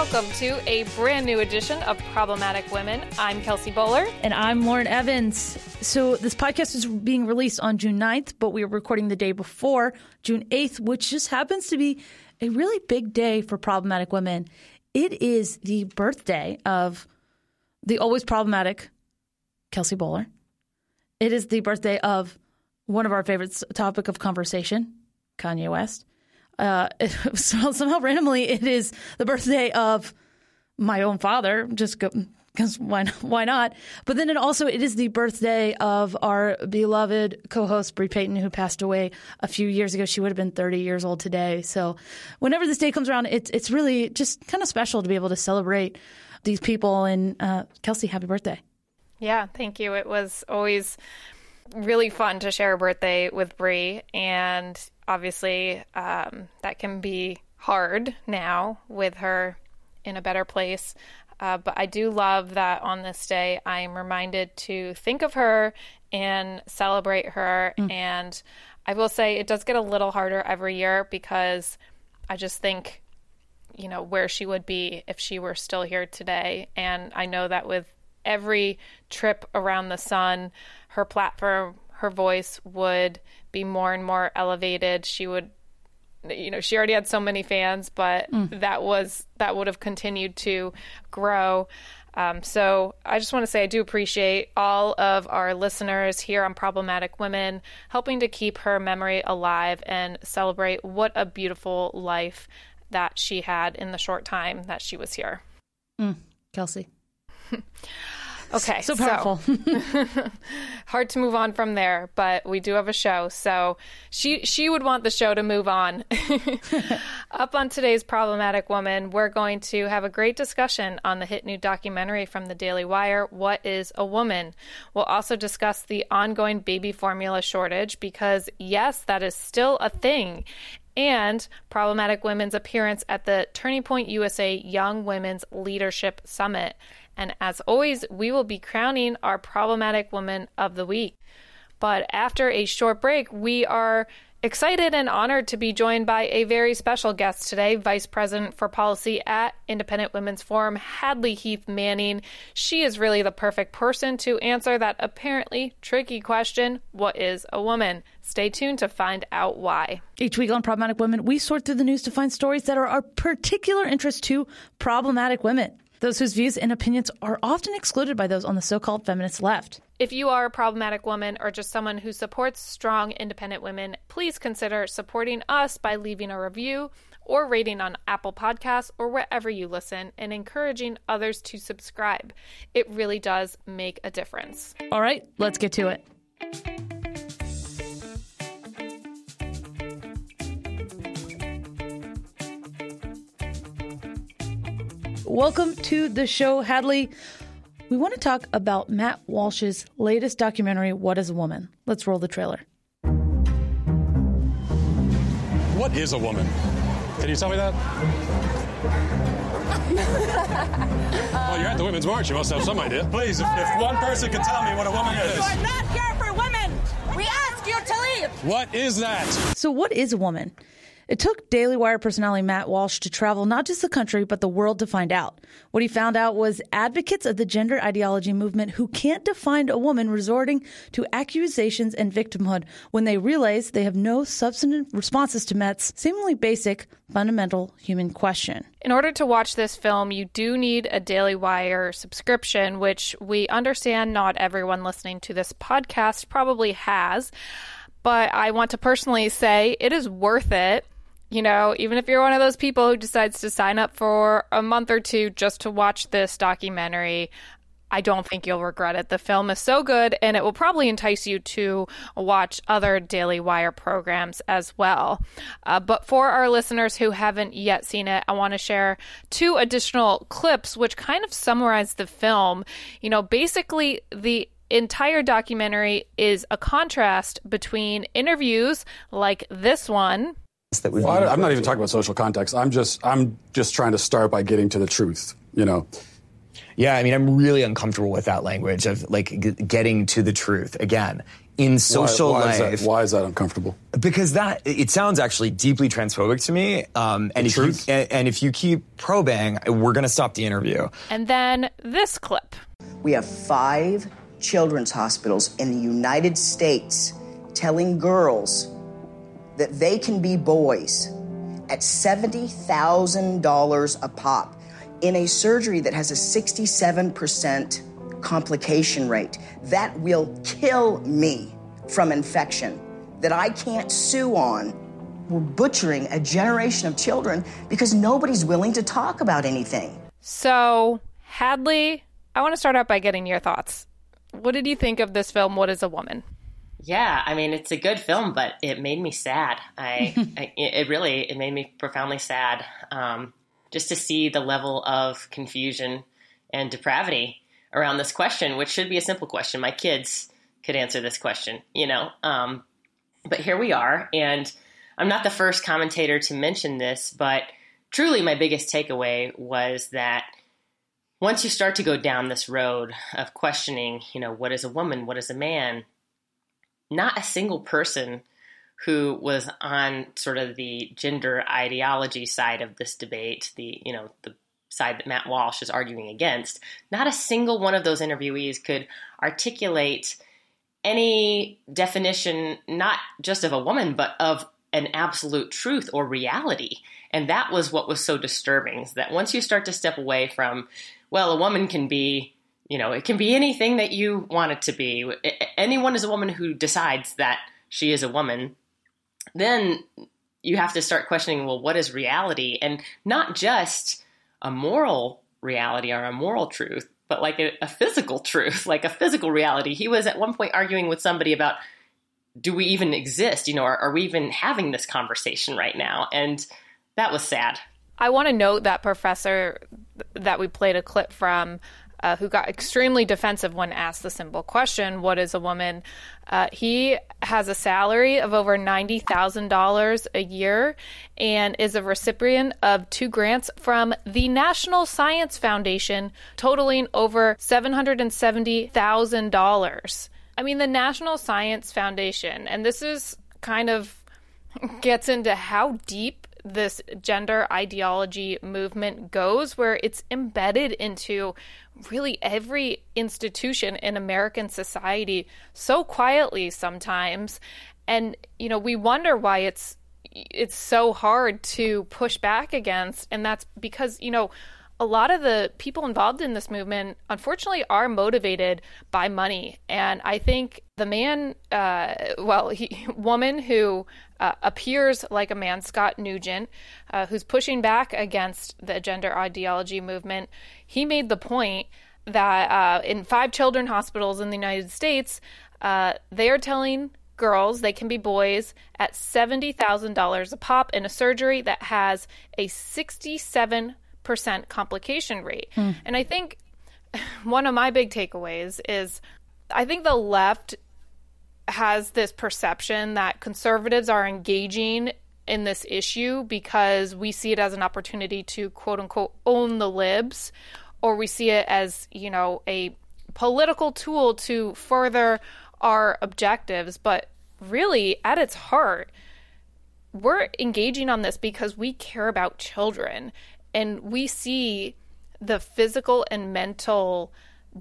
welcome to a brand new edition of Problematic Women. I'm Kelsey Bolar. And I'm Lauren Evans. So, this podcast is being released on June 9th, but we are recording the day before, June 8th, which just happens to be a really big day for problematic women. It is the birthday of the always problematic Kelsey Bolar. It is the birthday of one of our favorite topic of conversation, Kanye West. Uh, somehow randomly, it is the birthday of my own father. Just because why why not? But then it also it is the birthday of our beloved co-host Bre Payton, who passed away a few years ago. She would have been 30 years old today. So whenever this day comes around, it's it's really just kind of special to be able to celebrate these people. And uh, Kelsey, happy birthday! Yeah, thank you. It was always really fun to share a birthday with Bre, and obviously um, that can be hard now with her in a better place. Uh, but I do love that on this day I'm reminded to think of her and celebrate her. Mm. And I will say it does get a little harder every year because I just think, you know, where she would be if she were still here today. And I know that with every trip around the sun, her platform, her voice would be more and more elevated. She would you know she already had so many fans but mm. that was that would have continued to grow um, so i just want to say i do appreciate all of our listeners here on problematic women helping to keep her memory alive and celebrate what a beautiful life that she had in the short time that she was here mm. kelsey Okay, so powerful. So, hard to move on from there, but we do have a show, so she she would want the show to move on. Up on today's problematic woman, we're going to have a great discussion on the hit new documentary from the Daily Wire, "What Is a Woman." We'll also discuss the ongoing baby formula shortage because yes, that is still a thing, and problematic women's appearance at the Turning Point USA Young Women's Leadership Summit. And as always, we will be crowning our problematic woman of the week. But after a short break, we are excited and honored to be joined by a very special guest today, Vice President for Policy at Independent Women's Forum, Hadley Heath Manning. She is really the perfect person to answer that apparently tricky question what is a woman? Stay tuned to find out why. Each week on Problematic Women, we sort through the news to find stories that are of particular interest to problematic women those whose views and opinions are often excluded by those on the so called feminist left. If you are a problematic woman or just someone who supports strong, independent women, please consider supporting us by leaving a review or rating on Apple Podcasts or wherever you listen and encouraging others to subscribe. It really does make a difference. All right, let's get to it. Welcome to the show, Hadley. We want to talk about Matt Walsh's latest documentary, What is a Woman? Let's roll the trailer. What is a woman? Can you tell me that? well, you're at the Women's March. You must have some idea. Please, if, if one person can tell me what a woman is. You are not here for women. We ask you to leave. What is that? So, what is a woman? It took Daily Wire personality Matt Walsh to travel not just the country, but the world to find out. What he found out was advocates of the gender ideology movement who can't define a woman resorting to accusations and victimhood when they realize they have no substantive responses to Matt's seemingly basic, fundamental human question. In order to watch this film, you do need a Daily Wire subscription, which we understand not everyone listening to this podcast probably has. But I want to personally say it is worth it you know, even if you're one of those people who decides to sign up for a month or two just to watch this documentary, I don't think you'll regret it. The film is so good, and it will probably entice you to watch other Daily Wire programs as well. Uh, but for our listeners who haven't yet seen it, I want to share two additional clips which kind of summarize the film. You know, basically, the entire documentary is a contrast between interviews like this one that we. Well, I'm not even talking about social context. I'm just I'm just trying to start by getting to the truth. You know. Yeah, I mean, I'm really uncomfortable with that language of like g- getting to the truth. Again, in social why, why life. Is that, why is that uncomfortable? Because that it sounds actually deeply transphobic to me. Um, and The if truth? you and, and if you keep probing, we're going to stop the interview. And then this clip. We have five children's hospitals in the United States telling girls that they can be boys at $70,000 a pop in a surgery that has a 67% complication rate. That will kill me from infection that I can't sue on. We're butchering a generation of children because nobody's willing to talk about anything. So, Hadley, I want to start out by getting your thoughts. What did you think of this film, What is a Woman? Yeah, I mean it's a good film, but it made me sad. I, I it really it made me profoundly sad um, just to see the level of confusion and depravity around this question, which should be a simple question. My kids could answer this question, you know. Um, but here we are, and I'm not the first commentator to mention this, but truly my biggest takeaway was that once you start to go down this road of questioning, you know, what is a woman, what is a man, not a single person who was on sort of the gender ideology side of this debate, the you know the side that Matt Walsh is arguing against, not a single one of those interviewees could articulate any definition, not just of a woman, but of an absolute truth or reality. And that was what was so disturbing is that once you start to step away from, well, a woman can be, you know, it can be anything that you want it to be. Anyone is a woman who decides that she is a woman. Then you have to start questioning, well, what is reality? And not just a moral reality or a moral truth, but like a, a physical truth, like a physical reality. He was at one point arguing with somebody about do we even exist? You know, are, are we even having this conversation right now? And that was sad. I want to note that professor that we played a clip from, uh, who got extremely defensive when asked the simple question, What is a woman? Uh, he has a salary of over $90,000 a year and is a recipient of two grants from the National Science Foundation, totaling over $770,000. I mean, the National Science Foundation, and this is kind of gets into how deep this gender ideology movement goes, where it's embedded into really every institution in American society so quietly sometimes. And, you know, we wonder why it's it's so hard to push back against and that's because you know a lot of the people involved in this movement, unfortunately, are motivated by money. And I think the man, uh, well, he, woman who uh, appears like a man, Scott Newgent, uh, who's pushing back against the gender ideology movement, he made the point that uh, in five children hospitals in the United States, uh, they are telling girls they can be boys at $70,000 a pop in a surgery that has a 67 percent complication rate. Mm. And I think one of my big takeaways is I think the left has this perception that conservatives are engaging in this issue because we see it as an opportunity to quote unquote own the libs or we see it as, you know, a political tool to further our objectives, but really at its heart we're engaging on this because we care about children. And we see the physical and mental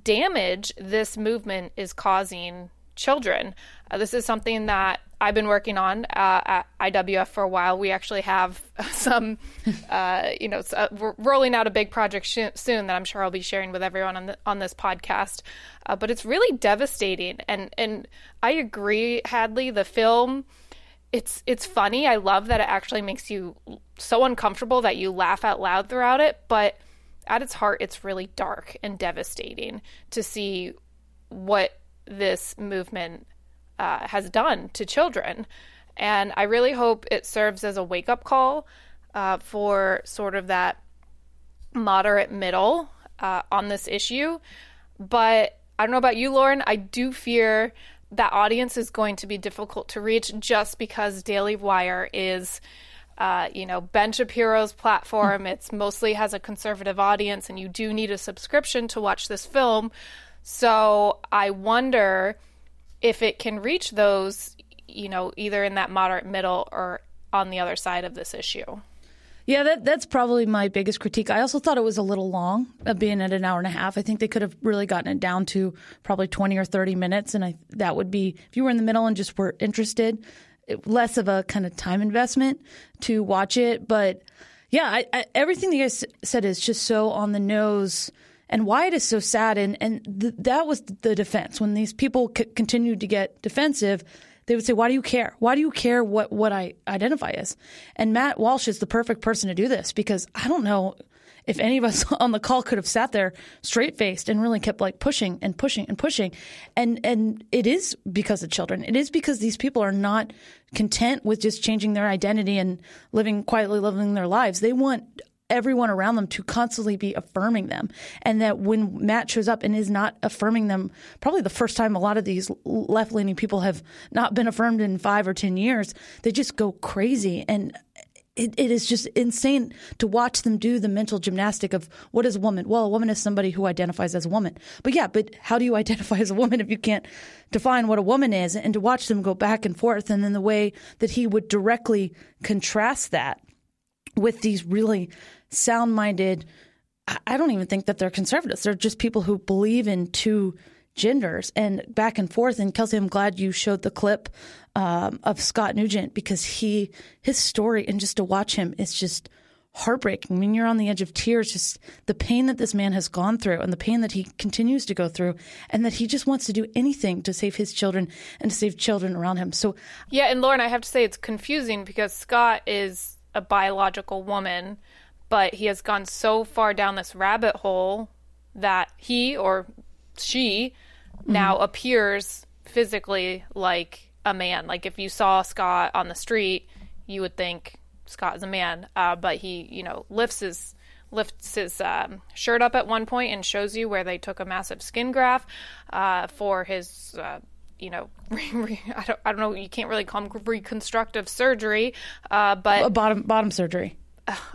damage this movement is causing children. Uh, this is something that I've been working on uh, at IWF for a while. We actually have some, uh, you know, uh, we're rolling out a big project sh- soon that I'm sure I'll be sharing with everyone on the, on this podcast. Uh, but it's really devastating, and and I agree, Hadley. The film it's it's funny. I love that it actually makes you so uncomfortable that you laugh out loud throughout it, but at its heart it's really dark and devastating to see what this movement uh, has done to children. And I really hope it serves as a wake up call uh, for sort of that moderate middle uh, on this issue. But I don't know about you, Lauren. I do fear that audience is going to be difficult to reach just because Daily Wire is. Uh, you know, Ben Shapiro's platform. It's mostly has a conservative audience, and you do need a subscription to watch this film. So I wonder if it can reach those, you know, either in that moderate middle or on the other side of this issue. Yeah, that that's probably my biggest critique. I also thought it was a little long, uh, being at an hour and a half. I think they could have really gotten it down to probably twenty or thirty minutes, and I that would be if you were in the middle and just were interested, it, less of a kind of time investment to watch it. But yeah, I, I, everything that you guys said is just so on the nose and why it is so sad. And and th- that was the defense when these people c- continued to get defensive. They would say, "Why do you care? Why do you care what what I identify as?" And Matt Walsh is the perfect person to do this because I don't know if any of us on the call could have sat there straight faced and really kept like pushing and pushing and pushing. And and it is because of children. It is because these people are not content with just changing their identity and living quietly living their lives. They want everyone around them to constantly be affirming them. And that when Matt shows up and is not affirming them, probably the first time a lot of these left leaning people have not been affirmed in five or 10 years, they just go crazy. And it, it is just insane to watch them do the mental gymnastic of what is a woman? Well, a woman is somebody who identifies as a woman. But yeah, but how do you identify as a woman if you can't define what a woman is? And to watch them go back and forth, and then the way that he would directly contrast that with these really sound minded, I don't even think that they're conservatives. They're just people who believe in two genders and back and forth. And Kelsey, I'm glad you showed the clip um, of Scott Newgent because he, his story, and just to watch him is just heartbreaking. I mean, you're on the edge of tears, just the pain that this man has gone through and the pain that he continues to go through, and that he just wants to do anything to save his children and to save children around him. So, yeah, and Lauren, I have to say it's confusing because Scott is a biological woman, but he has gone so far down this rabbit hole that he or she mm-hmm. now appears physically like a man. Like if you saw Scott on the street, you would think Scott is a man. Uh, but he, you know, lifts his lifts his um, shirt up at one point and shows you where they took a massive skin graft uh, for his. Uh, you know, I don't, I don't know. You can't really call them reconstructive surgery, uh, but bottom bottom surgery.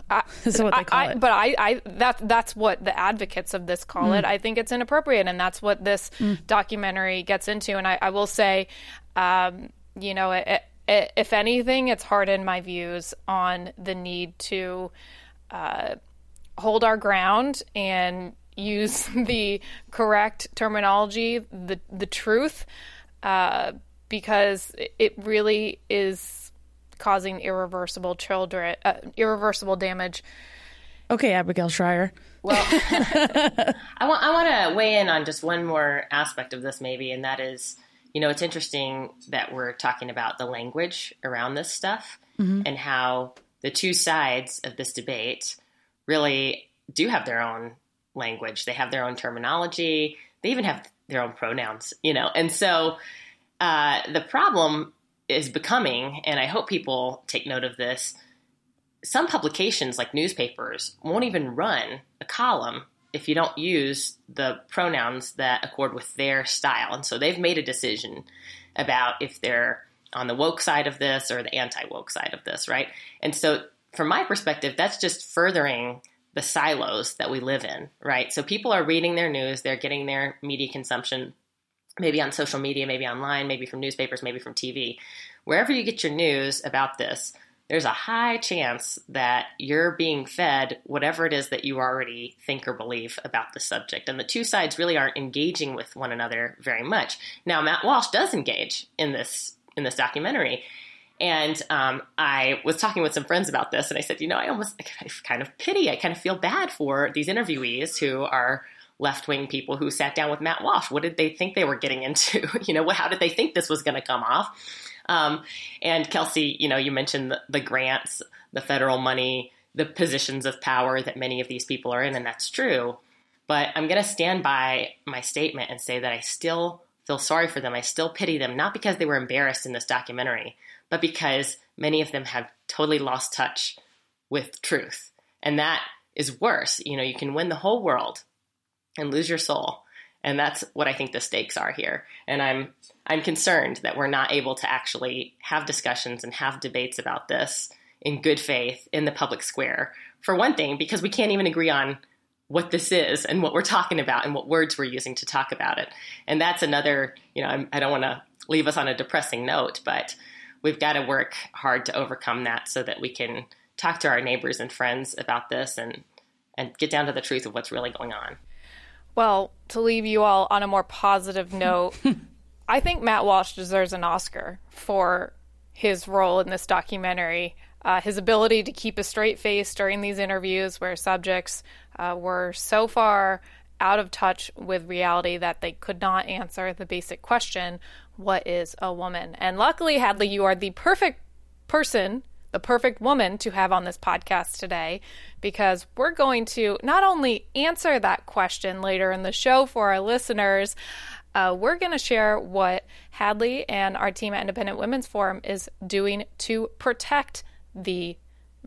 I, is what they call I, it. But I, I, that that's what the advocates of this call mm. it. I think it's inappropriate, and that's what this mm. documentary gets into. And I, I will say, um, you know, it, it, if anything, it's hardened my views on the need to uh, hold our ground and use the correct terminology, the the truth, uh, because it really is causing irreversible children uh, irreversible damage. Okay, Abigail Shrier. Well, I want I want to weigh in on just one more aspect of this, maybe, and that is, you know, it's interesting that we're talking about the language around this stuff mm-hmm. and how the two sides of this debate really do have their own language. They have their own terminology. They even have their own pronouns, you know, and so uh, the problem is becoming, and I hope people take note of this. Some publications, like newspapers, won't even run a column if you don't use the pronouns that accord with their style. And so they've made a decision about if they're on the woke side of this or the anti woke side of this, right? And so, from my perspective, that's just furthering the silos that we live in, right? So people are reading their news, they're getting their media consumption maybe on social media, maybe online, maybe from newspapers, maybe from TV. Wherever you get your news about this, there's a high chance that you're being fed whatever it is that you already think or believe about the subject. And the two sides really aren't engaging with one another very much. Now, Matt Walsh does engage in this in this documentary. And um, I was talking with some friends about this, and I said, you know, I almost I kind of pity, I kind of feel bad for these interviewees who are left wing people who sat down with Matt Walsh. What did they think they were getting into? you know, how did they think this was going to come off? Um, and Kelsey, you know, you mentioned the, the grants, the federal money, the positions of power that many of these people are in, and that's true. But I'm going to stand by my statement and say that I still feel sorry for them. I still pity them, not because they were embarrassed in this documentary, but because many of them have totally lost touch with truth. And that is worse. You know, you can win the whole world and lose your soul. And that's what I think the stakes are here. And I'm I'm concerned that we're not able to actually have discussions and have debates about this in good faith in the public square. For one thing, because we can't even agree on what this is and what we're talking about and what words we're using to talk about it. And that's another, you know, I'm, I do not want to leave us on a depressing note, but we've got to work hard to overcome that so that we can talk to our neighbors and friends about this and and get down to the truth of what's really going on. Well, to leave you all on a more positive note, I think Matt Walsh deserves an Oscar for his role in this documentary. Uh, his ability to keep a straight face during these interviews where subjects uh, were so far out of touch with reality that they could not answer the basic question what is a woman? And luckily, Hadley, you are the perfect person, the perfect woman to have on this podcast today because we're going to not only answer that question later in the show for our listeners, uh, we're going to share what Hadley and our team at Independent Women's Forum is doing to protect the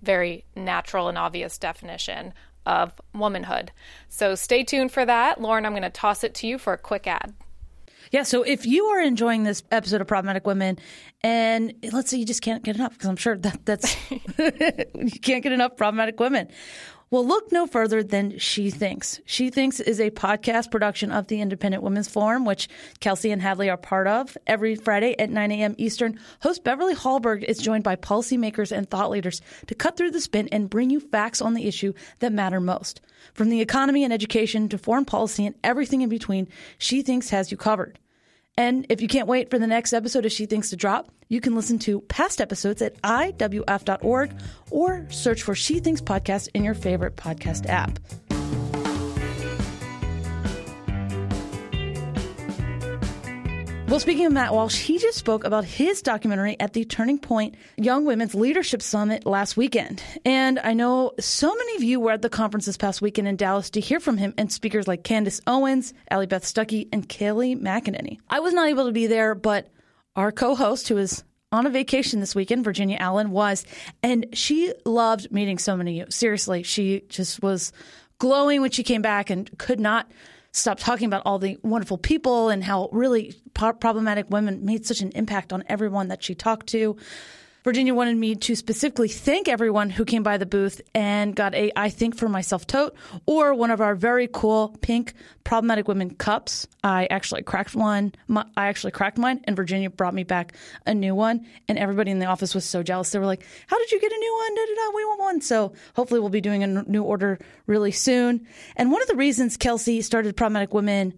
very natural and obvious definition of womanhood. So stay tuned for that. Lauren, I'm going to toss it to you for a quick ad. Yeah, so if you are enjoying this episode of Problematic Women, and let's say you just can't get enough, because I'm sure that that's you can't get enough problematic women. Well, look no further than She Thinks. She Thinks is a podcast production of the Independent Women's Forum, which Kelsey and Hadley are part of. Every Friday at 9 a.m. Eastern, host Beverly Hallberg is joined by policymakers and thought leaders to cut through the spin and bring you facts on the issue that matter most. From the economy and education to foreign policy and everything in between, She Thinks has you covered. And if you can't wait for the next episode of She Thinks to drop, you can listen to past episodes at iwf.org or search for She Thinks podcast in your favorite podcast app. Well, speaking of Matt Walsh, he just spoke about his documentary at the Turning Point Young Women's Leadership Summit last weekend. And I know so many of you were at the conference this past weekend in Dallas to hear from him and speakers like Candace Owens, Allie Beth Stuckey, and Kayleigh McEnany. I was not able to be there, but our co host, who is on a vacation this weekend, Virginia Allen was, and she loved meeting so many of you. Seriously, she just was glowing when she came back and could not stop talking about all the wonderful people and how really problematic women made such an impact on everyone that she talked to. Virginia wanted me to specifically thank everyone who came by the booth and got a I think for myself tote or one of our very cool pink problematic women cups. I actually cracked one. I actually cracked mine and Virginia brought me back a new one and everybody in the office was so jealous. They were like, "How did you get a new one? Da, da, da, we want one." So, hopefully we'll be doing a new order really soon. And one of the reasons Kelsey started problematic women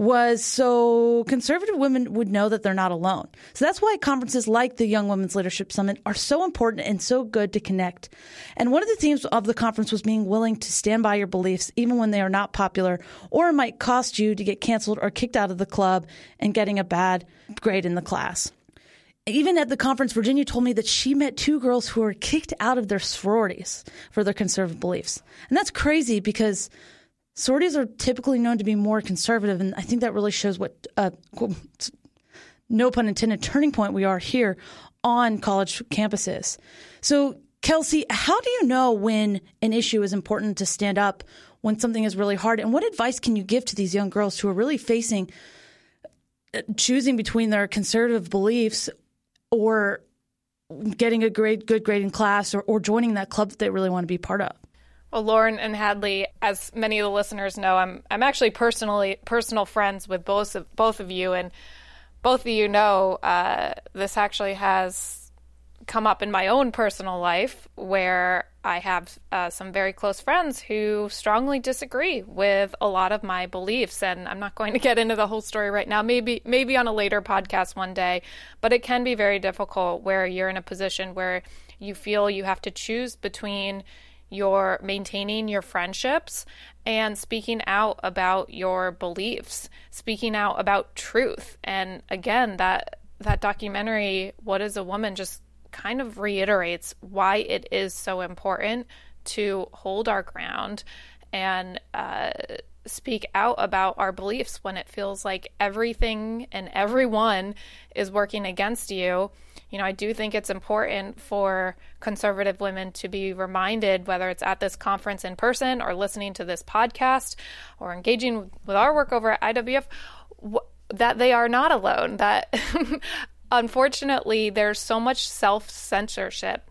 was so conservative women would know that they're not alone. So that's why conferences like the Young Women's Leadership Summit are so important and so good to connect. And one of the themes of the conference was being willing to stand by your beliefs even when they are not popular or it might cost you to get canceled or kicked out of the club and getting a bad grade in the class. Even at the conference, Virginia told me that she met two girls who were kicked out of their sororities for their conservative beliefs. And that's crazy because sororities are typically known to be more conservative, and I think that really shows what, uh, no pun intended, turning point we are here on college campuses. So, Kelsey, how do you know when an issue is important to stand up when something is really hard? And what advice can you give to these young girls who are really facing uh, choosing between their conservative beliefs or getting a great good grade in class or, or joining that club that they really want to be part of? Well, Lauren and Hadley, as many of the listeners know, I'm I'm actually personally personal friends with both of both of you, and both of you know uh, this actually has come up in my own personal life where I have uh, some very close friends who strongly disagree with a lot of my beliefs, and I'm not going to get into the whole story right now. Maybe maybe on a later podcast one day, but it can be very difficult where you're in a position where you feel you have to choose between your maintaining your friendships and speaking out about your beliefs, speaking out about truth. And again, that that documentary What is a Woman just kind of reiterates why it is so important to hold our ground and uh, speak out about our beliefs when it feels like everything and everyone is working against you you know, I do think it's important for conservative women to be reminded, whether it's at this conference in person or listening to this podcast or engaging with our work over at IWF, that they are not alone. That unfortunately, there's so much self censorship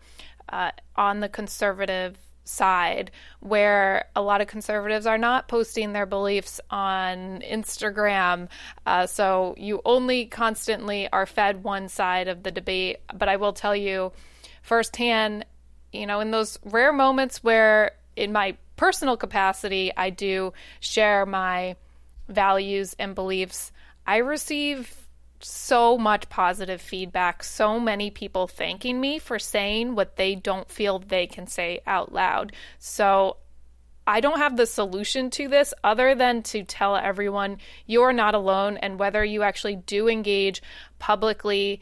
uh, on the conservative side where a lot of conservatives are not posting their beliefs on Instagram. Uh, so you only constantly are fed one side of the debate. But I will tell you firsthand, you know, in those rare moments where in my personal capacity I do share my values and beliefs, I receive so much positive feedback, so many people thanking me for saying what they don't feel they can say out loud. So I don't have the solution to this other than to tell everyone you're not alone and whether you actually do engage publicly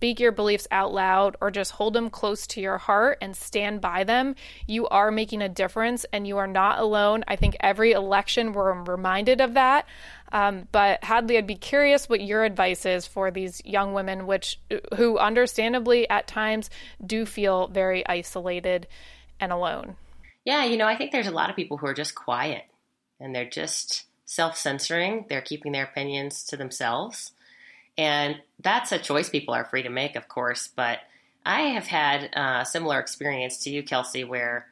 speak your beliefs out loud or just hold them close to your heart and stand by them, you are making a difference and you are not alone. I think every election we're reminded of that. Um, but Hadley, I'd be curious what your advice is for these young women, which who understandably at times do feel very isolated and alone. Yeah, you know, I think there's a lot of people who are just quiet and they're just self censoring. They're keeping their opinions to themselves. And that's a choice people are free to make, of course. But I have had a similar experience to you, Kelsey, where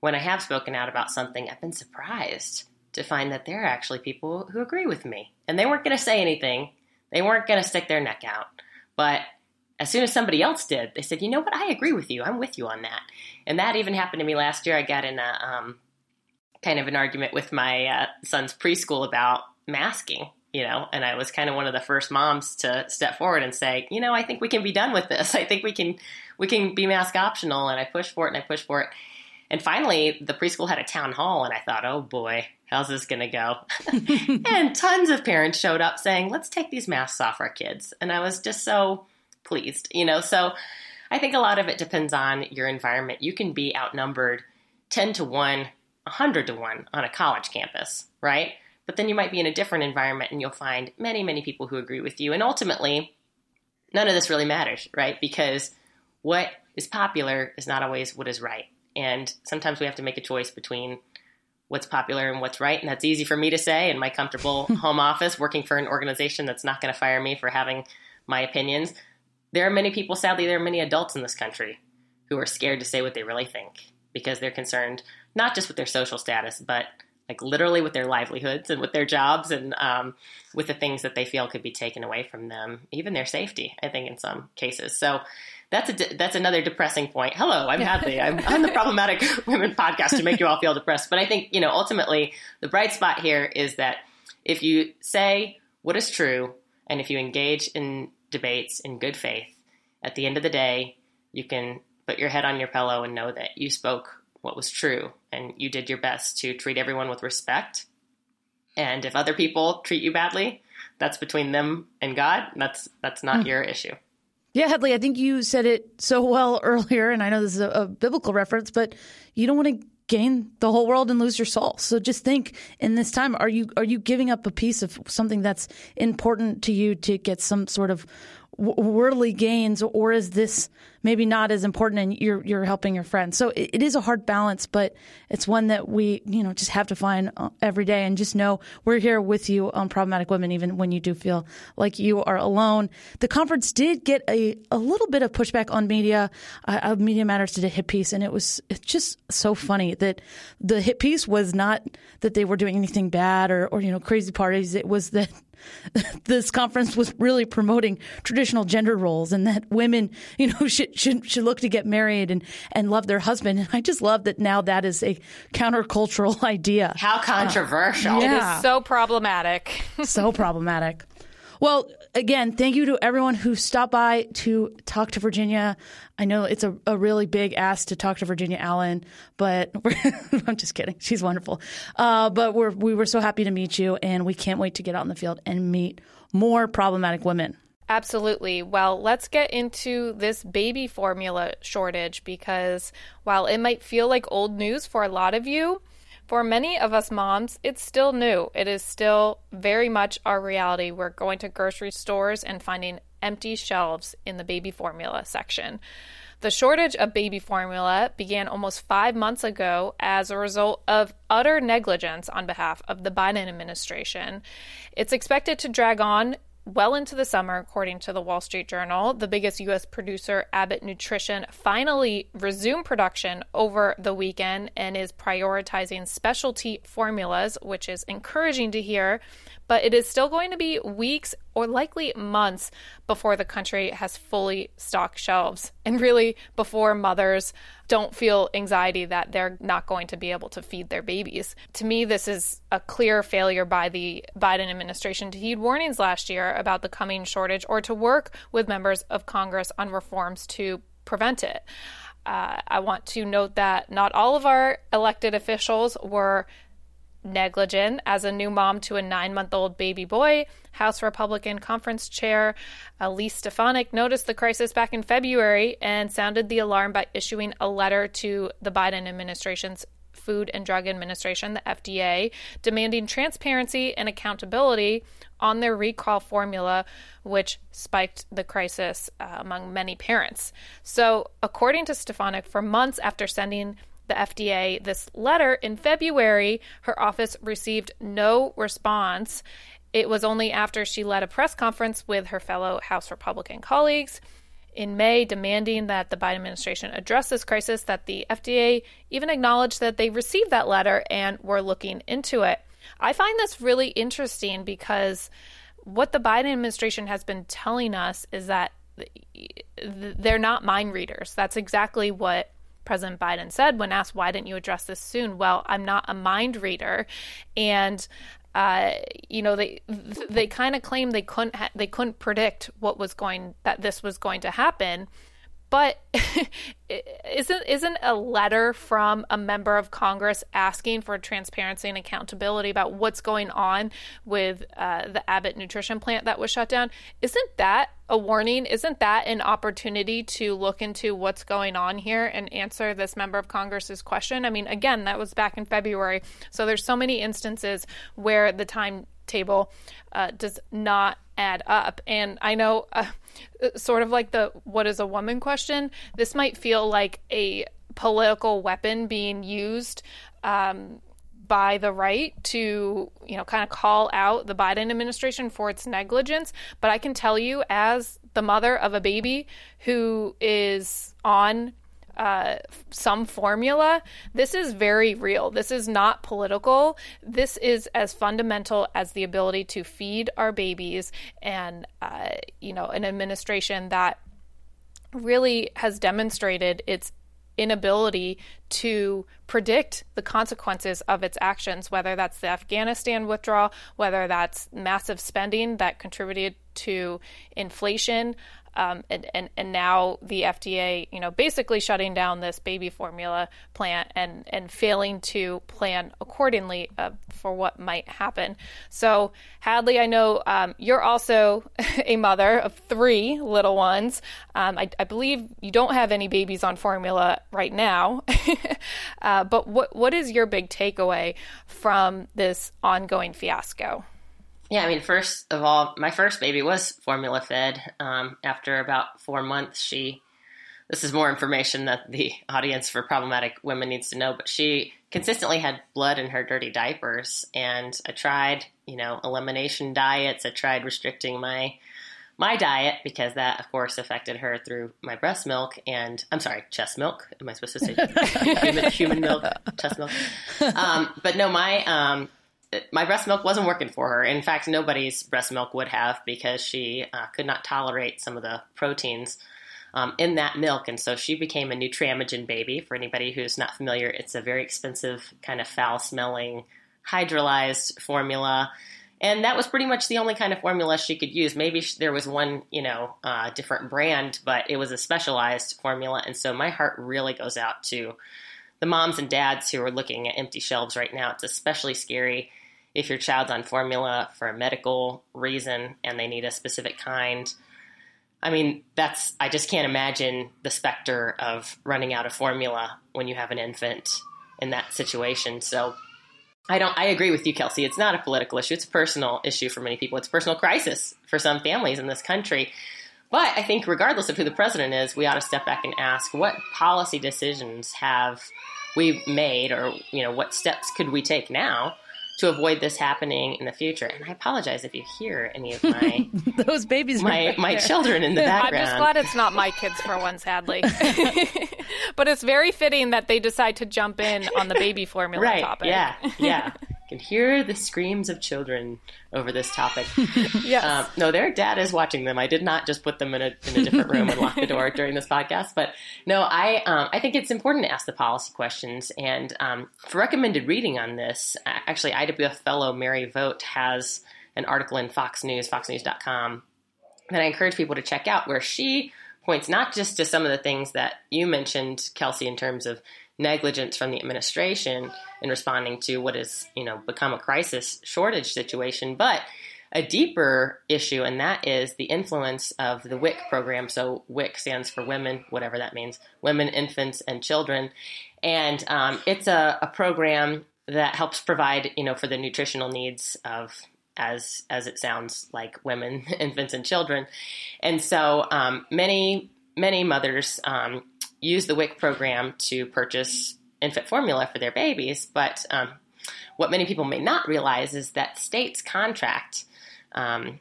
when I have spoken out about something, I've been surprised to find that there are actually people who agree with me. And they weren't going to say anything, they weren't going to stick their neck out. But as soon as somebody else did, they said, you know what, I agree with you. I'm with you on that. And that even happened to me last year. I got in a um, kind of an argument with my uh, son's preschool about masking you know, and I was kind of one of the first moms to step forward and say, you know, I think we can be done with this. I think we can we can be mask optional and I pushed for it and I pushed for it. And finally, the preschool had a town hall and I thought, "Oh boy, how's this going to go?" and tons of parents showed up saying, "Let's take these masks off our kids." And I was just so pleased, you know. So I think a lot of it depends on your environment. You can be outnumbered 10 to 1, 100 to 1 on a college campus, right? But then you might be in a different environment and you'll find many, many people who agree with you. And ultimately, none of this really matters, right? Because what is popular is not always what is right. And sometimes we have to make a choice between what's popular and what's right. And that's easy for me to say in my comfortable home office, working for an organization that's not going to fire me for having my opinions. There are many people, sadly, there are many adults in this country who are scared to say what they really think because they're concerned not just with their social status, but like literally with their livelihoods and with their jobs and um, with the things that they feel could be taken away from them, even their safety. I think in some cases. So that's a that's another depressing point. Hello, I'm Hadley. I'm on the Problematic Women podcast to make you all feel depressed. But I think you know ultimately the bright spot here is that if you say what is true and if you engage in debates in good faith, at the end of the day, you can put your head on your pillow and know that you spoke what was true and you did your best to treat everyone with respect. And if other people treat you badly, that's between them and God. That's that's not mm. your issue. Yeah, Hadley, I think you said it so well earlier, and I know this is a, a biblical reference, but you don't want to gain the whole world and lose your soul. So just think in this time, are you are you giving up a piece of something that's important to you to get some sort of worldly gains, or is this maybe not as important and you're you're helping your friends? So it, it is a hard balance, but it's one that we you know just have to find uh, every day and just know we're here with you on problematic women, even when you do feel like you are alone. The conference did get a a little bit of pushback on media. Uh, media Matters did a hit piece, and it was it's just so funny that the hit piece was not that they were doing anything bad or or you know crazy parties. It was that this conference was really promoting traditional gender roles and that women, you know, should, should, should look to get married and, and love their husband. And I just love that now that is a countercultural idea. How controversial. Uh, yeah. It is so problematic. so problematic. Well, again, thank you to everyone who stopped by to talk to Virginia. I know it's a, a really big ask to talk to Virginia Allen, but I'm just kidding. She's wonderful. Uh, but we're, we were so happy to meet you, and we can't wait to get out in the field and meet more problematic women. Absolutely. Well, let's get into this baby formula shortage because while it might feel like old news for a lot of you, for many of us moms, it's still new. It is still very much our reality. We're going to grocery stores and finding empty shelves in the baby formula section. The shortage of baby formula began almost five months ago as a result of utter negligence on behalf of the Biden administration. It's expected to drag on well into the summer, according to the Wall Street Journal. The biggest U.S. producer, Abbott Nutrition, finally resumed production over the weekend and is prioritizing specialty formulas, which is encouraging to hear but it is still going to be weeks or likely months before the country has fully stocked shelves and really before mothers don't feel anxiety that they're not going to be able to feed their babies. To me, this is a clear failure by the Biden administration to heed warnings last year about the coming shortage or to work with members of Congress on reforms to prevent it. Uh, I want to note that not all of our elected officials were negligent as a new mom to a nine month old baby boy. House Republican Conference Chair Elise Stefanik noticed the crisis back in February and sounded the alarm by issuing a letter to the Biden administration's Food and Drug Administration, the FDA, demanding transparency and accountability on their recall formula, which spiked the crisis uh, among many parents. So, according to Stefanik, for months after sending the FDA this letter in February. Her office received no response. It was only after she led a press conference with her fellow House Republican colleagues in May demanding that the Biden administration address this crisis that the FDA even acknowledged that they received that letter and were looking into it. I find this really interesting because what the Biden administration has been telling us is that they're not mind readers. That's exactly what President Biden said when asked, why didn't you address this soon? Well, I'm not a mind reader. And uh, you know they they kind of claim they couldn't ha- they couldn't predict what was going that this was going to happen but isn't isn't a letter from a member of Congress asking for transparency and accountability about what's going on with uh, the Abbott nutrition plant that was shut down? Isn't that a warning? Isn't that an opportunity to look into what's going on here and answer this member of Congress's question? I mean, again, that was back in February, so there's so many instances where the timetable uh, does not add up. And I know. Uh, sort of like the what is a woman question, this might feel like a political weapon being used um, by the right to, you know, kind of call out the Biden administration for its negligence. But I can tell you, as the mother of a baby who is on uh, some formula. This is very real. This is not political. This is as fundamental as the ability to feed our babies and, uh, you know, an administration that really has demonstrated its inability to predict the consequences of its actions, whether that's the Afghanistan withdrawal, whether that's massive spending that contributed to inflation, um, and, and and now the FDA, you know, basically shutting down this baby formula plant and and failing to plan accordingly uh, for what might happen. So Hadley, I know um, you're also a mother of three little ones. Um, I, I, believe you don't have any babies on formula right now, uh, but what what is your big takeaway from this ongoing fiasco? Yeah, I mean, first of all, my first baby was formula fed. Um, after about four months, she. This is more information that the audience for problematic women needs to know, but she consistently had blood in her dirty diapers. And I tried, you know, elimination diets. I tried restricting my my diet because that, of course, affected her through my breast milk and I'm sorry, chest milk. Am I supposed to say human, human milk, chest milk? Um, but no, my um, my breast milk wasn't working for her. In fact, nobody's breast milk would have because she uh, could not tolerate some of the proteins um, in that milk. And so she became a Nutramigen baby. For anybody who's not familiar, it's a very expensive, kind of foul smelling, hydrolyzed formula. And that was pretty much the only kind of formula she could use. Maybe there was one, you know, uh, different brand, but it was a specialized formula. And so my heart really goes out to the moms and dads who are looking at empty shelves right now. It's especially scary if your child's on formula for a medical reason and they need a specific kind. I mean, that's, I just can't imagine the specter of running out of formula when you have an infant in that situation. So I don't, I agree with you, Kelsey. It's not a political issue. It's a personal issue for many people. It's a personal crisis for some families in this country. But I think, regardless of who the president is, we ought to step back and ask what policy decisions have we made, or you know, what steps could we take now to avoid this happening in the future. And I apologize if you hear any of my Those babies. my my children in the background. I'm just glad it's not my kids for one, sadly. but it's very fitting that they decide to jump in on the baby formula right? topic. Yeah, yeah. can hear the screams of children over this topic. Yes. Um, no, their dad is watching them. I did not just put them in a in a different room and lock the door during this podcast. But no, I um, I think it's important to ask the policy questions. And um, for recommended reading on this, actually, IWF fellow Mary Vogt has an article in Fox News, FoxNews.com, that I encourage people to check out, where she points not just to some of the things that you mentioned, Kelsey, in terms of negligence from the administration in responding to what has you know become a crisis shortage situation, but a deeper issue, and that is the influence of the WIC program. So WIC stands for Women, whatever that means, Women, Infants, and Children, and um, it's a, a program that helps provide you know for the nutritional needs of as as it sounds like women, infants, and children. And so um, many many mothers um, use the WIC program to purchase infant formula for their babies. But um, what many people may not realize is that states contract um,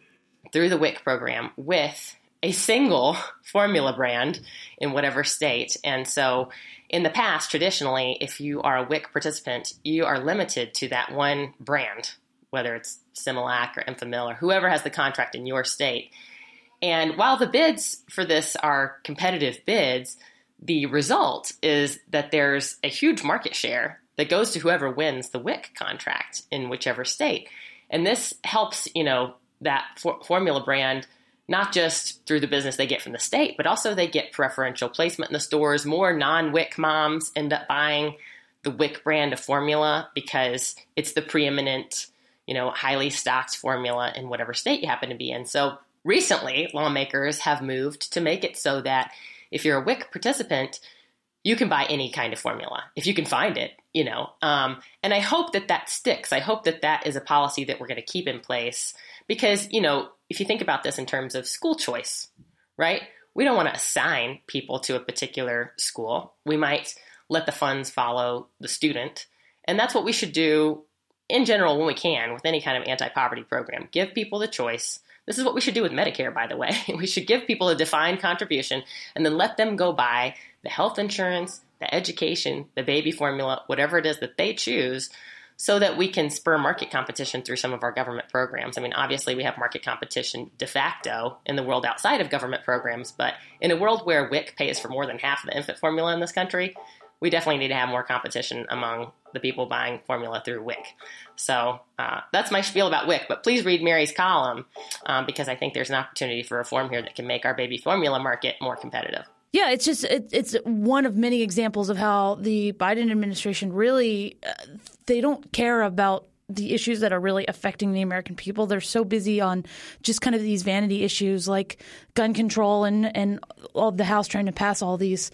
through the WIC program with a single formula brand in whatever state. And so in the past, traditionally, if you are a WIC participant, you are limited to that one brand, whether it's Similac or Enfamil or whoever has the contract in your state. And while the bids for this are competitive bids, the result is that there's a huge market share that goes to whoever wins the WIC contract in whichever state. And this helps, you know, that for- formula brand not just through the business they get from the state, but also they get preferential placement in the stores. More non WIC moms end up buying the WIC brand of formula because it's the preeminent, you know, highly stocked formula in whatever state you happen to be in. So recently, lawmakers have moved to make it so that if you're a WIC participant, you can buy any kind of formula if you can find it, you know. Um, and I hope that that sticks. I hope that that is a policy that we're going to keep in place because, you know, if you think about this in terms of school choice, right? We don't want to assign people to a particular school. We might let the funds follow the student. And that's what we should do in general when we can with any kind of anti poverty program. Give people the choice. This is what we should do with Medicare, by the way. We should give people a defined contribution and then let them go buy the health insurance, the education, the baby formula, whatever it is that they choose, so that we can spur market competition through some of our government programs. I mean, obviously, we have market competition de facto in the world outside of government programs, but in a world where WIC pays for more than half of the infant formula in this country, we definitely need to have more competition among the people buying formula through WIC. So uh, that's my spiel about WIC, but please read Mary's column um, because I think there's an opportunity for reform here that can make our baby formula market more competitive. Yeah, it's just it, it's one of many examples of how the Biden administration really uh, they don't care about the issues that are really affecting the American people. They're so busy on just kind of these vanity issues like gun control and and all the House trying to pass all these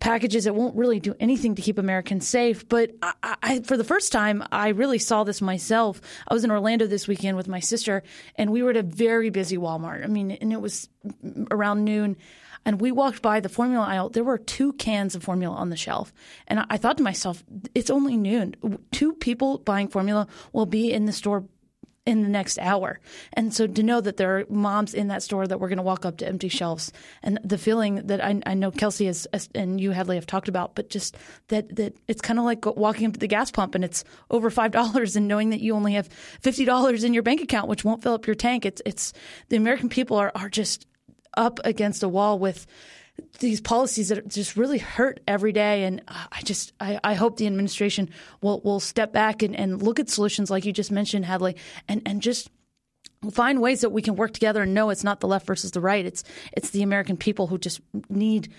packages that won't really do anything to keep Americans safe. But I, I, for the first time, I really saw this myself. I was in Orlando this weekend with my sister, and we were at a very busy Walmart. I mean, and it was around noon. And we walked by the formula aisle. There were two cans of formula on the shelf. And I, I thought to myself, it's only noon. Two people buying formula will be in the store in the next hour. And so to know that there are moms in that store that we're going to walk up to empty shelves and the feeling that I, I know Kelsey has, and you Hadley have talked about, but just that, that it's kind of like walking up to the gas pump and it's over $5 and knowing that you only have $50 in your bank account, which won't fill up your tank. It's, it's the American people are, are just up against a wall with these policies that just really hurt every day. And I just, I, I, hope the administration will, will step back and, and look at solutions like you just mentioned, Hadley, and, and just find ways that we can work together and know it's not the left versus the right. It's, it's the American people who just need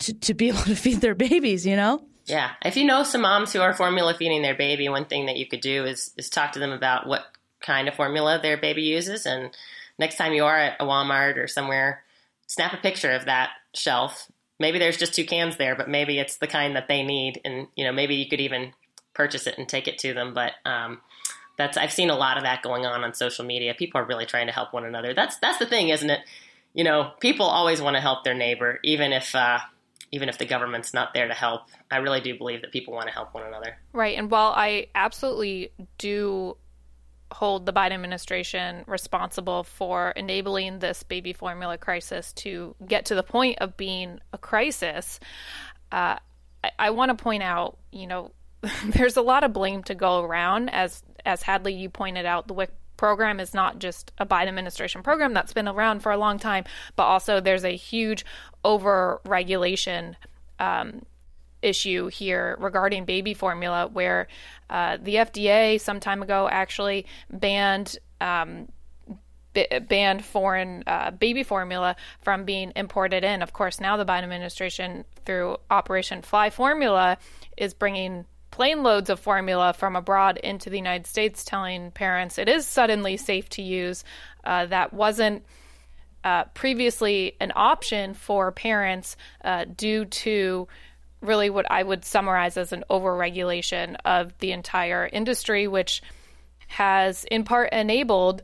to, to be able to feed their babies, you know? Yeah. If you know some moms who are formula feeding their baby, one thing that you could do is, is talk to them about what kind of formula their baby uses. And next time you are at a Walmart or somewhere, snap a picture of that shelf. Maybe there's just two cans there, but maybe it's the kind that they need, and you know maybe you could even purchase it and take it to them. But um, that's I've seen a lot of that going on on social media. People are really trying to help one another. That's that's the thing, isn't it? You know, people always want to help their neighbor, even if uh, even if the government's not there to help. I really do believe that people want to help one another. Right. And while I absolutely do hold the Biden administration responsible for enabling this baby formula crisis to get to the point of being a crisis, uh, I, I want to point out, you know, there's a lot of blame to go around. As as Hadley, you pointed out, the WIC program is not just a Biden administration program that's been around for a long time, but also there's a huge over regulation um, issue here regarding baby formula, where uh, the FDA some time ago actually banned. Um, banned foreign uh, baby formula from being imported in. Of course, now the Biden administration, through Operation Fly Formula, is bringing plane loads of formula from abroad into the United States, telling parents it is suddenly safe to use. Uh, that wasn't uh, previously an option for parents uh, due to really what I would summarize as an overregulation of the entire industry, which has in part enabled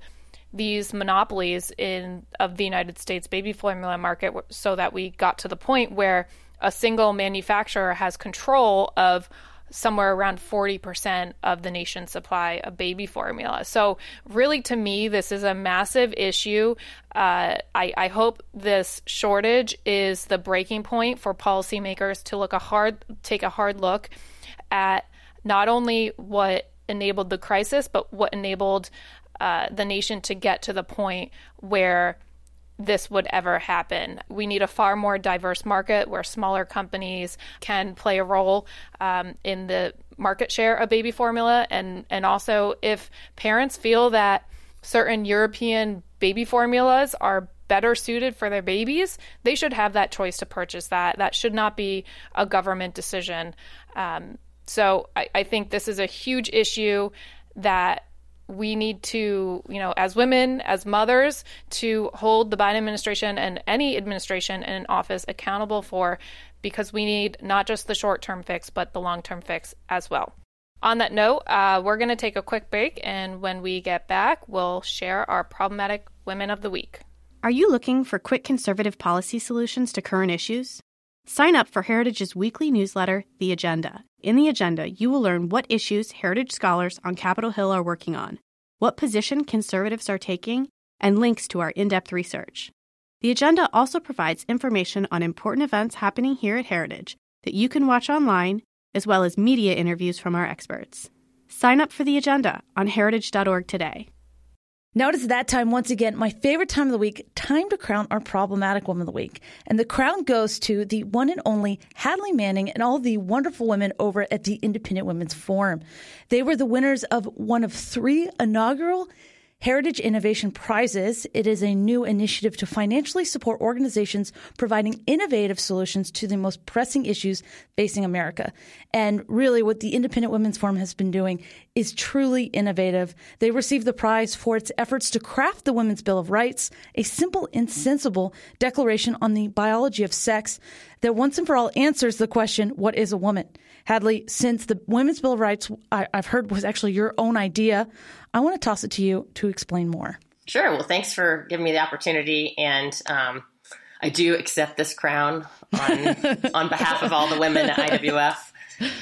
these monopolies in of the United States baby formula market so that we got to the point where a single manufacturer has control of somewhere around 40% of the nation's supply of baby formula. So, really, to me, this is a massive issue. Uh, I, I, hope this shortage is the breaking point for policymakers to look a hard, take a hard look at not only what enabled the crisis, but what enabled uh, the nation to get to the point where this would ever happen. We need a far more diverse market where smaller companies can play a role um, in the market share of baby formula. And, and also, if parents feel that certain European baby formulas are better suited for their babies, they should have that choice to purchase that. That should not be a government decision. Um, so I, I think this is a huge issue that we need to, you know, as women, as mothers, to hold the Biden administration and any administration in office accountable for because we need not just the short term fix, but the long term fix as well. On that note, uh, we're going to take a quick break, and when we get back, we'll share our problematic women of the week. Are you looking for quick conservative policy solutions to current issues? Sign up for Heritage's weekly newsletter, The Agenda. In The Agenda, you will learn what issues Heritage scholars on Capitol Hill are working on, what position conservatives are taking, and links to our in depth research. The Agenda also provides information on important events happening here at Heritage that you can watch online, as well as media interviews from our experts. Sign up for The Agenda on heritage.org today. Now it is that time once again, my favorite time of the week, time to crown our problematic woman of the week. And the crown goes to the one and only Hadley Manning and all the wonderful women over at the Independent Women's Forum. They were the winners of one of three inaugural Heritage Innovation Prizes. It is a new initiative to financially support organizations providing innovative solutions to the most pressing issues facing America. And really, what the Independent Women's Forum has been doing is truly innovative. They received the prize for its efforts to craft the Women's Bill of Rights, a simple and sensible declaration on the biology of sex that once and for all answers the question, what is a woman? Hadley, since the Women's Bill of Rights, I, have heard was actually your own idea, I want to toss it to you to explain more. Sure. Well, thanks for giving me the opportunity. And um, I do accept this crown on, on behalf of all the women at IWF.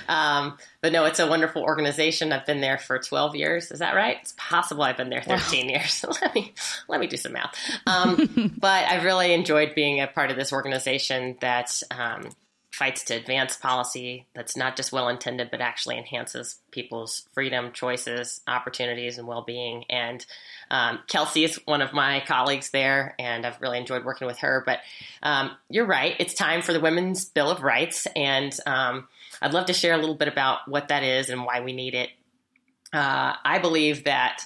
Um, but no, it's a wonderful organization. I've been there for 12 years. Is that right? It's possible I've been there 13 wow. years. let me let me do some math. Um, but I've really enjoyed being a part of this organization that um, fights to advance policy that's not just well intended, but actually enhances people's freedom, choices, opportunities, and well being. And um, Kelsey is one of my colleagues there, and I've really enjoyed working with her. But um, you're right, it's time for the Women's Bill of Rights, and um, I'd love to share a little bit about what that is and why we need it. Uh, I believe that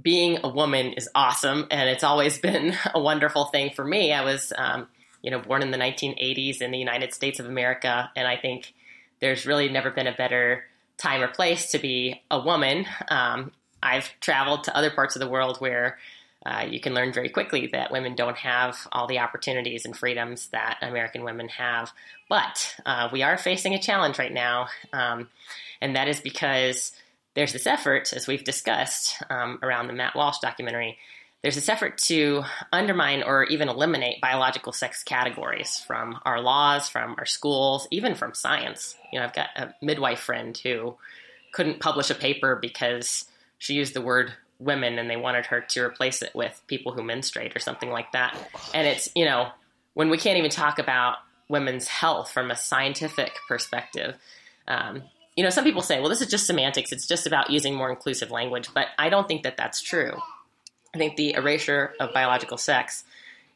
being a woman is awesome, and it's always been a wonderful thing for me. I was um, you know, born in the 1980s in the United States of America, and I think there's really never been a better time or place to be a woman. Um, I've traveled to other parts of the world where uh, you can learn very quickly that women don't have all the opportunities and freedoms that American women have. But uh, we are facing a challenge right now, um, and that is because there's this effort, as we've discussed um, around the Matt Walsh documentary, there's this effort to undermine or even eliminate biological sex categories from our laws, from our schools, even from science. You know, I've got a midwife friend who couldn't publish a paper because she used the word women and they wanted her to replace it with people who menstruate or something like that. And it's, you know, when we can't even talk about women's health from a scientific perspective. Um, you know, some people say, well, this is just semantics. It's just about using more inclusive language. But I don't think that that's true. I think the erasure of biological sex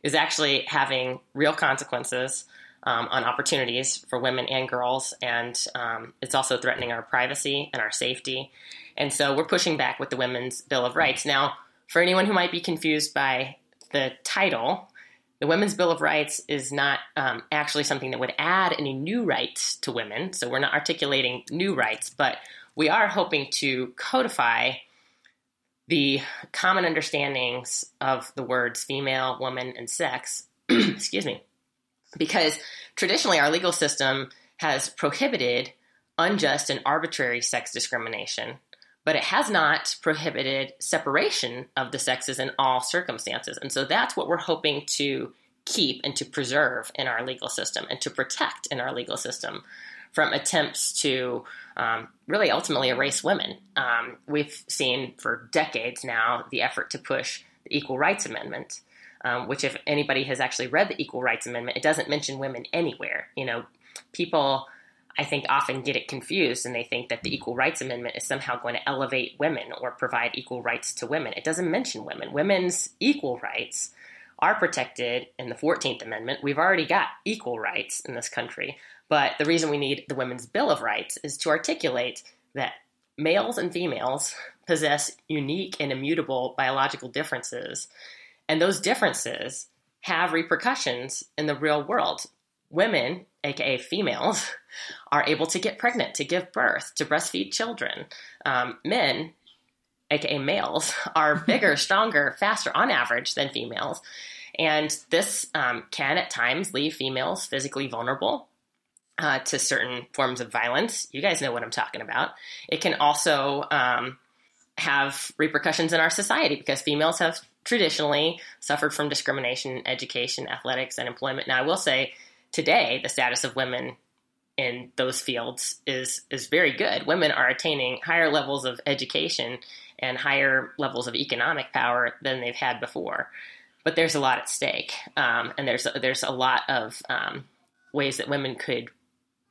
is actually having real consequences um, on opportunities for women and girls, and um, it's also threatening our privacy and our safety. And so we're pushing back with the Women's Bill of Rights. Now, for anyone who might be confused by the title, the Women's Bill of Rights is not um, actually something that would add any new rights to women. So we're not articulating new rights, but we are hoping to codify the common understandings of the words female, woman, and sex. excuse me. Because traditionally, our legal system has prohibited unjust and arbitrary sex discrimination, but it has not prohibited separation of the sexes in all circumstances. And so that's what we're hoping to keep and to preserve in our legal system and to protect in our legal system from attempts to um, really ultimately erase women. Um, we've seen for decades now the effort to push the Equal Rights Amendment, um, which, if anybody has actually read the Equal Rights Amendment, it doesn't mention women anywhere. You know, people. I think often get it confused and they think that the Equal Rights Amendment is somehow going to elevate women or provide equal rights to women. It doesn't mention women. Women's equal rights are protected in the 14th Amendment. We've already got equal rights in this country. But the reason we need the Women's Bill of Rights is to articulate that males and females possess unique and immutable biological differences, and those differences have repercussions in the real world. Women, aka females, are able to get pregnant, to give birth, to breastfeed children. Um, men, aka males, are bigger, stronger, faster on average than females. And this um, can at times leave females physically vulnerable uh, to certain forms of violence. You guys know what I'm talking about. It can also um, have repercussions in our society because females have traditionally suffered from discrimination in education, athletics, and employment. Now, I will say today the status of women in those fields is is very good. Women are attaining higher levels of education and higher levels of economic power than they've had before. But there's a lot at stake, um, and there's there's a lot of um, ways that women could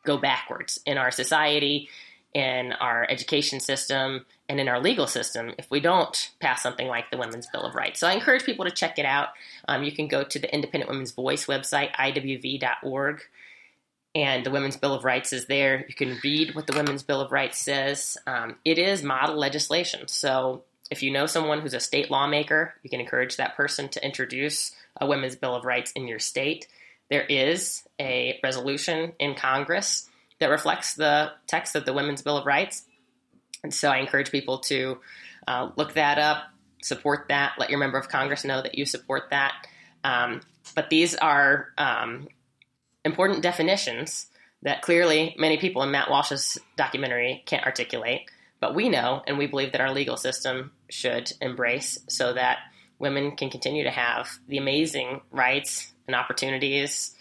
go backwards in our society, in our education system, and in our legal system if we don't pass something like the Women's Bill of Rights. So I encourage people to check it out. Um, you can go to the Independent Women's Voice website, iwv.org, and the Women's Bill of Rights is there. You can read what the Women's Bill of Rights says. Um, it is model legislation. So if you know someone who's a state lawmaker, you can encourage that person to introduce a Women's Bill of Rights in your state. There is a resolution in Congress that reflects the text of the Women's Bill of Rights. And so I encourage people to uh, look that up, support that, let your member of Congress know that you support that. Um, but these are um, important definitions that clearly many people in Matt Walsh's documentary can't articulate, but we know and we believe that our legal system should embrace so that women can continue to have the amazing rights and opportunities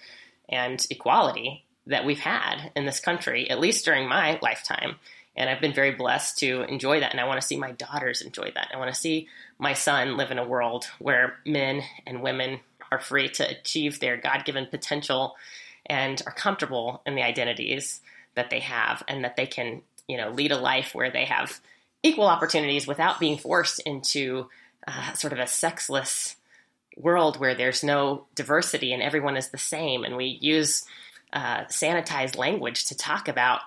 and equality that we've had in this country, at least during my lifetime. And I've been very blessed to enjoy that. And I want to see my daughters enjoy that. I want to see my son live in a world where men and women are free to achieve their God given potential and are comfortable in the identities that they have and that they can, you know, lead a life where they have equal opportunities without being forced into uh, sort of a sexless world where there's no diversity and everyone is the same, and we use uh, sanitized language to talk about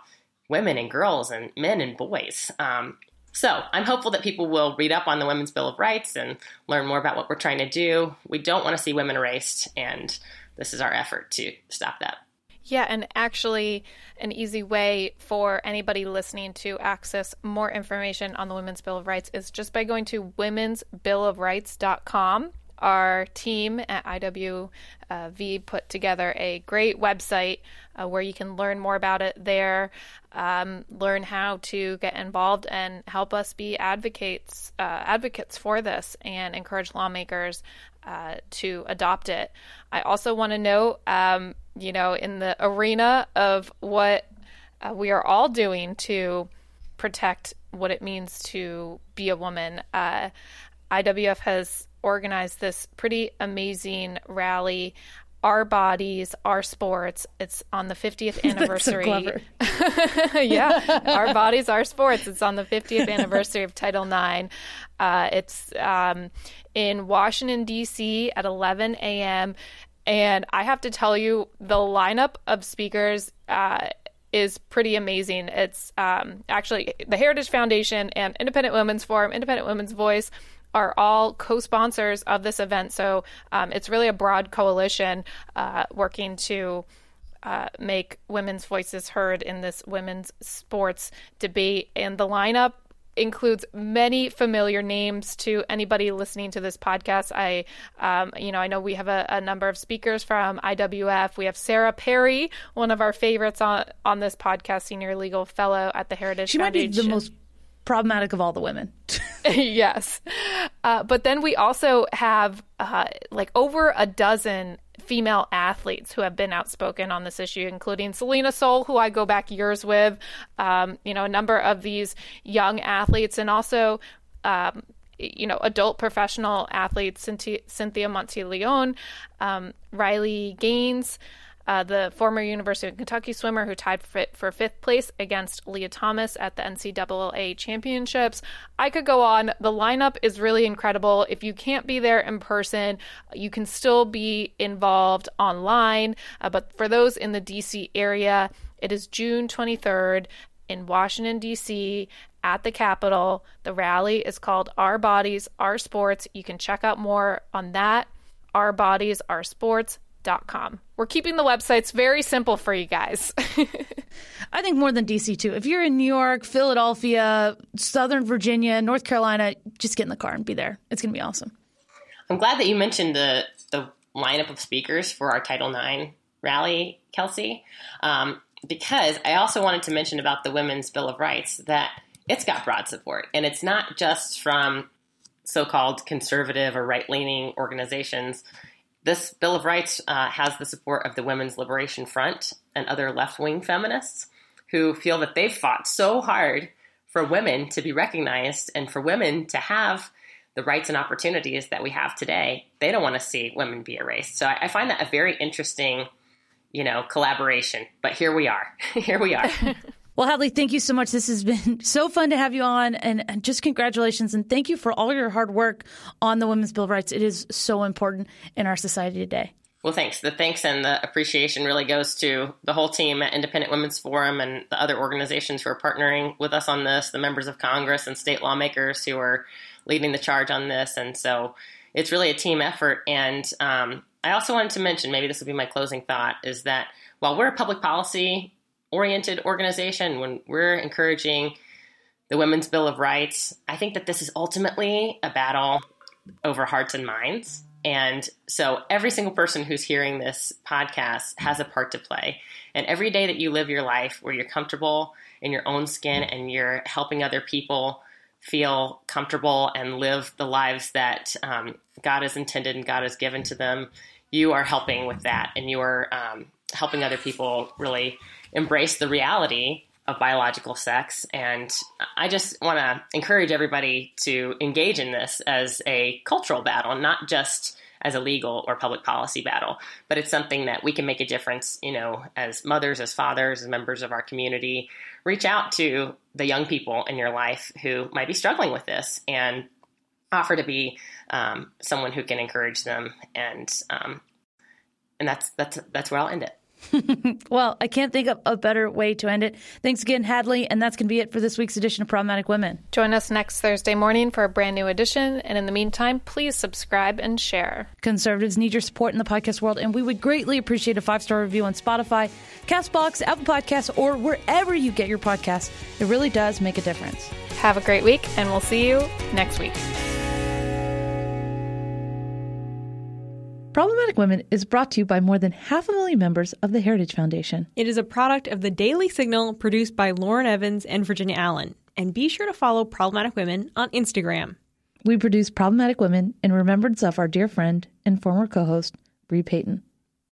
women and girls and men and boys. Um, so I'm hopeful that people will read up on the Women's Bill of Rights and learn more about what we're trying to do. We don't want to see women erased, and this is our effort to stop that. Yeah, and actually, an easy way for anybody listening to access more information on the Women's Bill of Rights is just by going to womensbillofrights.com our team at IWV put together a great website uh, where you can learn more about it there, um, learn how to get involved, and help us be advocates uh, advocates for this, and encourage lawmakers uh, to adopt it. I also want to note, um, you know, in the arena of what uh, we are all doing to protect what it means to be a woman. Uh, IWF has organized this pretty amazing rally. Our bodies, our sports. It's on the 50th anniversary. yeah, our bodies, our sports. It's on the 50th anniversary of Title IX. Uh, it's um, in Washington, D.C. at 11 a.m. And I have to tell you, the lineup of speakers uh, is pretty amazing. It's um, actually the Heritage Foundation and Independent Women's Forum, Independent Women's Voice are all co-sponsors of this event. So um, it's really a broad coalition uh, working to uh, make women's voices heard in this women's sports debate. And the lineup includes many familiar names to anybody listening to this podcast. I, um, you know, I know we have a, a, number of speakers from IWF. We have Sarah Perry, one of our favorites on on this podcast, senior legal fellow at the Heritage. She Foundation. might be the most problematic of all the women. yes. Uh, but then we also have uh, like over a dozen female athletes who have been outspoken on this issue, including Selina Soule, who I go back years with, um, you know, a number of these young athletes, and also. Um, you know, adult professional athletes, Cynthia, Monteleone, um, Riley Gaines, uh, the former University of Kentucky swimmer who tied for, fifth place against Lia Thomas at the NCAA championships. I could go on. The lineup is really incredible. If you can't be there in person, you can still be involved online. Uh, but for those in the DC area, it is June 23rd in Washington, D.C. at the Capitol. The rally is called Our Bodies, Our Sports. You can check out more on that. Our Bodies, Our Sports com. We're keeping the websites very simple for you guys. I think more than DC too. If you're in New York, Philadelphia, Southern Virginia, North Carolina, just get in the car and be there. It's going to be awesome. I'm glad that you mentioned the the lineup of speakers for our Title IX rally, Kelsey, um, because I also wanted to mention about the Women's Bill of Rights that it's got broad support, and it's not just from so-called conservative or right-leaning organizations this Bill of Rights uh, has the support of the Women's Liberation Front and other left wing feminists who feel that they've fought so hard for women to be recognized and for women to have the rights and opportunities that we have today. They don't want to see women be erased. So I, I find that a very interesting, you know, collaboration. But here we are. here we are. Well, Hadley, thank you so much. This has been so fun to have you on, and, and, just congratulations and thank you for all your hard work on the Women's Bill of Rights. It is so important in our society today. Well, thanks. The thanks and the appreciation really goes to the whole team at Independent Women's Forum and the other organizations who are partnering with us on this, the members of Congress and state lawmakers who are leading the charge on this. And so it's really a team effort. And um, I also wanted to mention, maybe this will be my closing thought, is that while we're a public policy oriented organization, when we're encouraging the Women's Bill of Rights, I think that this is ultimately a battle over hearts and minds. And so every single person who's hearing this podcast has a part to play. And every day that you live your life where you're comfortable in your own skin and you're helping other people feel comfortable and live the lives that um, God has intended and God has given to them, you are helping with that. And you are um, helping other people really embrace the reality of biological sex. And I just want to encourage everybody to engage in this as a cultural battle, not just as a legal or public policy battle, but it's something that we can make a difference, you know, as mothers, as fathers, as members of our community. Reach out to the young people in your life who might be struggling with this and offer to be um, someone who can encourage them. And, um, and that's, that's, that's where I'll end it. well, I can't think of a better way to end it. Thanks again, Hadley, and that's going to be it for this week's edition of Problematic Women. Join us next Thursday morning for a brand new edition, and in the meantime, please subscribe and share. Conservatives need your support in the podcast world, and we would greatly appreciate a five star review on Spotify, Castbox, Apple Podcasts, or wherever you get your podcasts. It really does make a difference. Have a great week, and we'll see you next week. Problematic Women is brought to you by more than half a million members of the Heritage Foundation. It is a product of the Daily Signal produced by Lauren Evans and Virginia Allen. And be sure to follow Problematic Women on Instagram. We produce Problematic Women in remembrance of our dear friend and former co host, Bre Payton.